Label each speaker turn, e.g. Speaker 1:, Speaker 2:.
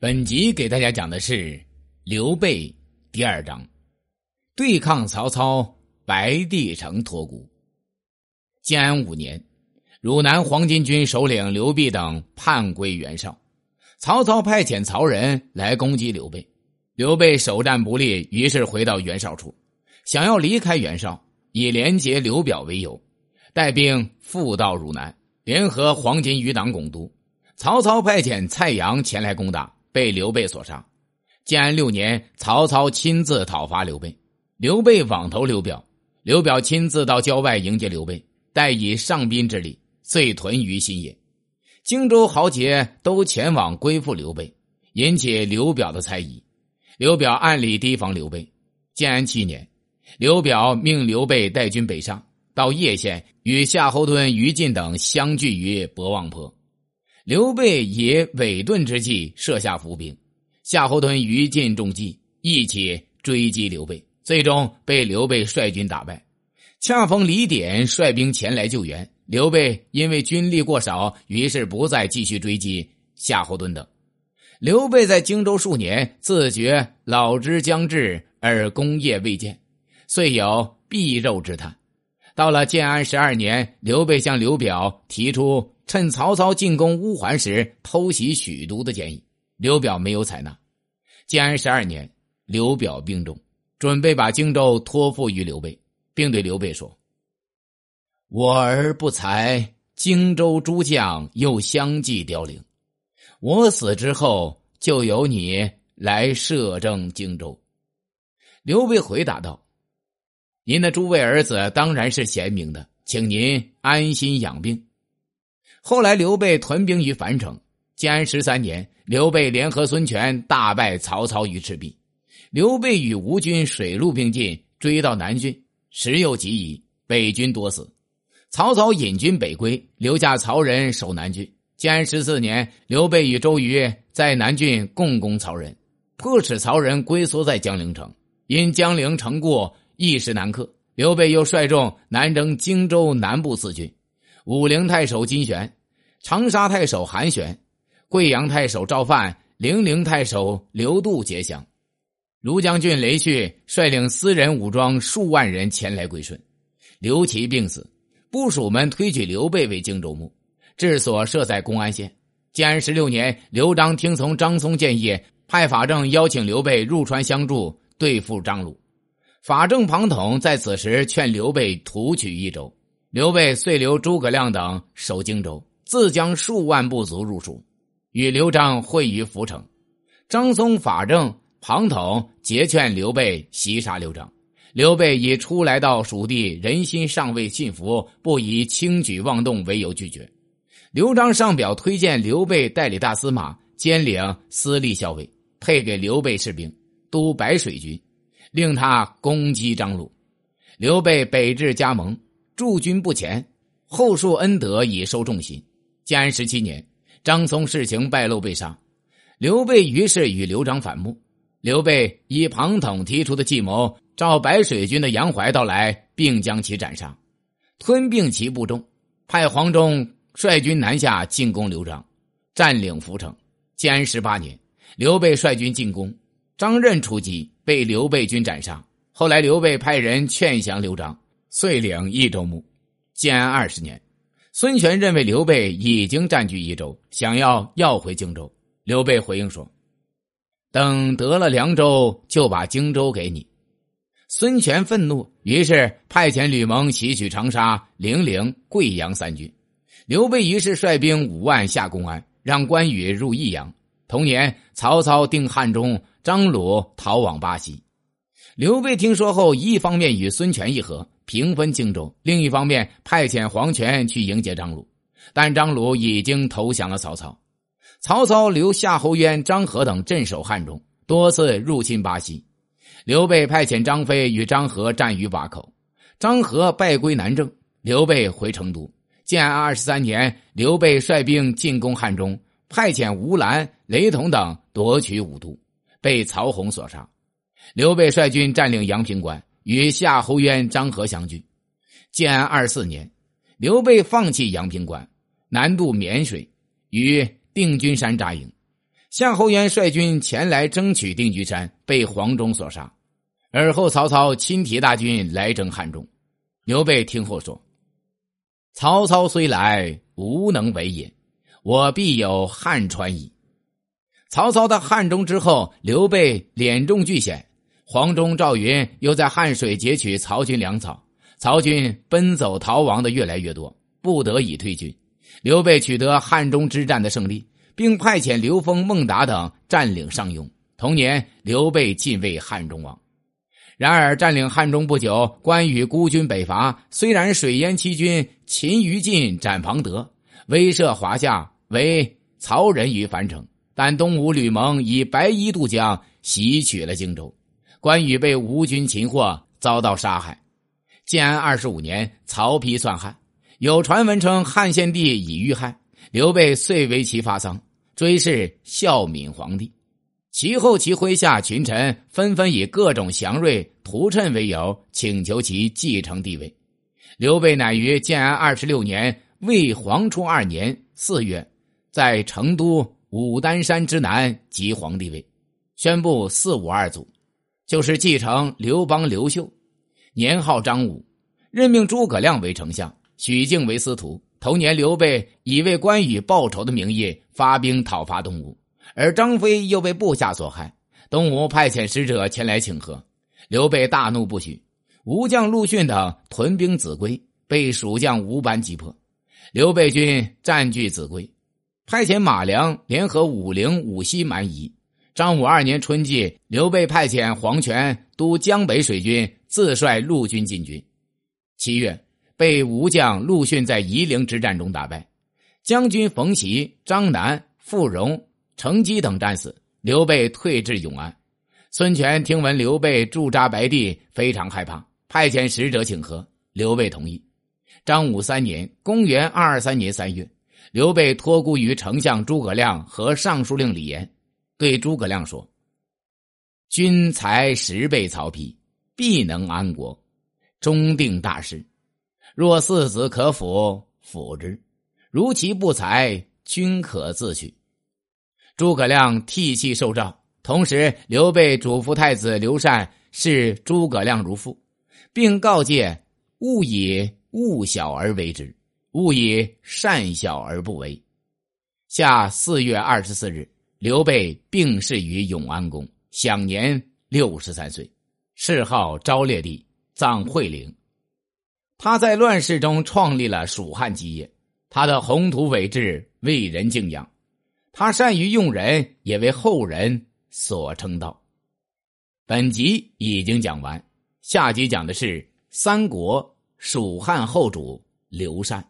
Speaker 1: 本集给大家讲的是刘备第二章，对抗曹操，白帝城托孤。建安五年，汝南黄巾军首领刘辟等叛归袁绍，曹操派遣曹仁来攻击刘备，刘备首战不利，于是回到袁绍处，想要离开袁绍，以连结刘表为由，带兵复到汝南，联合黄巾余党拱都。曹操派遣蔡阳前来攻打。被刘备所杀。建安六年，曹操亲自讨伐刘备，刘备网投刘表，刘表亲自到郊外迎接刘备，待以上宾之礼，遂屯于新野。荆州豪杰都前往归附刘备，引起刘表的猜疑。刘表暗里提防刘备。建安七年，刘表命刘备带军北上，到叶县与夏侯惇、于禁等相聚于博望坡。刘备以伪遁之计设下伏兵，夏侯惇、于禁中计，一起追击刘备，最终被刘备率军打败。恰逢李典率兵前来救援，刘备因为军力过少，于是不再继续追击夏侯惇等。刘备在荆州数年，自觉老之将至而功业未见，遂有避肉之叹。到了建安十二年，刘备向刘表提出。趁曹操进攻乌桓时偷袭许都的建议，刘表没有采纳。建安十二年，刘表病重，准备把荆州托付于刘备，并对刘备说：“我儿不才，荆州诸将又相继凋零，我死之后，就由你来摄政荆州。”刘备回答道：“您的诸位儿子当然是贤明的，请您安心养病。”后来，刘备屯兵于樊城。建安十三年，刘备联合孙权大败曹操于赤壁。刘备与吴军水陆并进，追到南郡，时又急矣，北军多死。曹操引军北归，留下曹仁守南郡。建安十四年，刘备与周瑜在南郡共攻曹仁，迫使曹仁龟缩在江陵城。因江陵城固，一时难克。刘备又率众南征荆州南部四郡。武陵太守金玄、长沙太守韩玄、贵阳太守赵范、零陵太守刘度结降。卢将军雷旭率领私人武装数万人前来归顺。刘琦病死，部属们推举刘备为荆州牧，治所设在公安县。建安十六年，刘璋听从张松建议，派法正邀请刘备入川相助，对付张鲁。法正、庞统在此时劝刘备图取益州。刘备遂留诸葛亮等守荆州，自将数万部卒入蜀，与刘璋会于涪城。张松、法正、庞统结劝刘备袭杀刘璋。刘备以初来到蜀地，人心尚未信服，不以轻举妄动为由拒绝。刘璋上表推荐刘备代理大司马，兼领司隶校尉，配给刘备士兵，督白水军，令他攻击张鲁。刘备北至加盟。驻军不前，后述恩德已受重刑。建安十七年，张松事情败露被杀，刘备于是与刘璋反目。刘备以庞统提出的计谋，召白水军的杨怀到来，并将其斩杀，吞并其部众，派黄忠率军南下进攻刘璋，占领涪城。建安十八年，刘备率军进攻，张任出击，被刘备军斩杀。后来刘备派人劝降刘璋。遂领益州牧。建安二十年，孙权认为刘备已经占据益州，想要要回荆州。刘备回应说：“等得了凉州，就把荆州给你。”孙权愤怒，于是派遣吕蒙袭取长沙、零陵、贵阳三郡。刘备于是率兵五万下公安，让关羽入益阳。同年，曹操定汉中，张鲁逃往巴西。刘备听说后，一方面与孙权议和。平分荆州，另一方面派遣黄权去迎接张鲁，但张鲁已经投降了曹操。曹操留夏侯渊、张合等镇守汉中，多次入侵巴西。刘备派遣张飞与张合战于瓦口，张合败归南郑，刘备回成都。建安二十三年，刘备率兵进攻汉中，派遣吴兰、雷同等夺取武都，被曹洪所杀。刘备率军占领阳平关。与夏侯渊、张合相聚。建安二四年，刘备放弃阳平关，南渡沔水，于定军山扎营。夏侯渊率军前来争取定军山，被黄忠所杀。而后曹操亲提大军来征汉中，刘备听后说：“曹操虽来，无能为也，我必有汉川矣。”曹操到汉中之后，刘备敛中拒险，黄忠、赵云又在汉水截取曹军粮草，曹军奔走逃亡的越来越多，不得已退军。刘备取得汉中之战的胜利。并派遣刘封、孟达等占领上庸。同年，刘备进位汉中王。然而，占领汉中不久，关羽孤军北伐，虽然水淹七军，擒于禁，斩庞德，威慑华夏，为曹仁于樊城，但东吴吕蒙以白衣渡江，袭取了荆州。关羽被吴军擒获，遭到杀害。建安二十五年，曹丕篡汉，有传闻称汉献帝已遇害。刘备遂为其发丧，追谥孝敏皇帝。其后，其麾下群臣纷纷以各种祥瑞图谶为由，请求其继承帝位。刘备乃于建安二十六年魏黄初二年四月，在成都武丹山之南即皇帝位，宣布四五二祖，就是继承刘邦刘秀，年号张武，任命诸葛亮为丞相，许靖为司徒。同年，刘备以为关羽报仇的名义发兵讨伐东吴，而张飞又被部下所害。东吴派遣使者前来请和，刘备大怒不许。吴将陆逊等屯兵秭归，被蜀将吴班击破。刘备军占据秭归，派遣马良联合武陵、武西蛮夷。张武二年春季，刘备派遣黄权督江北水军，自率陆军进军。七月。被吴将陆逊在夷陵之战中打败，将军冯习、张南、傅荣、程基等战死。刘备退至永安。孙权听闻刘备驻扎白帝，非常害怕，派遣使者请和。刘备同意。张武三年（公元二二三年三月），刘备托孤于丞相诸葛亮和尚书令李严，对诸葛亮说：“君才十倍曹丕，必能安国，终定大事。”若四子可辅，辅之；如其不才，均可自取。诸葛亮涕泣受诏，同时刘备嘱咐太子刘禅视诸葛亮如父，并告诫勿以物小而为之，勿以善小而不为。下四月二十四日，刘备病逝于永安宫，享年六十三岁，谥号昭烈帝，葬惠陵。他在乱世中创立了蜀汉基业，他的宏图伟志为人敬仰，他善于用人，也为后人所称道。本集已经讲完，下集讲的是三国蜀汉后主刘禅。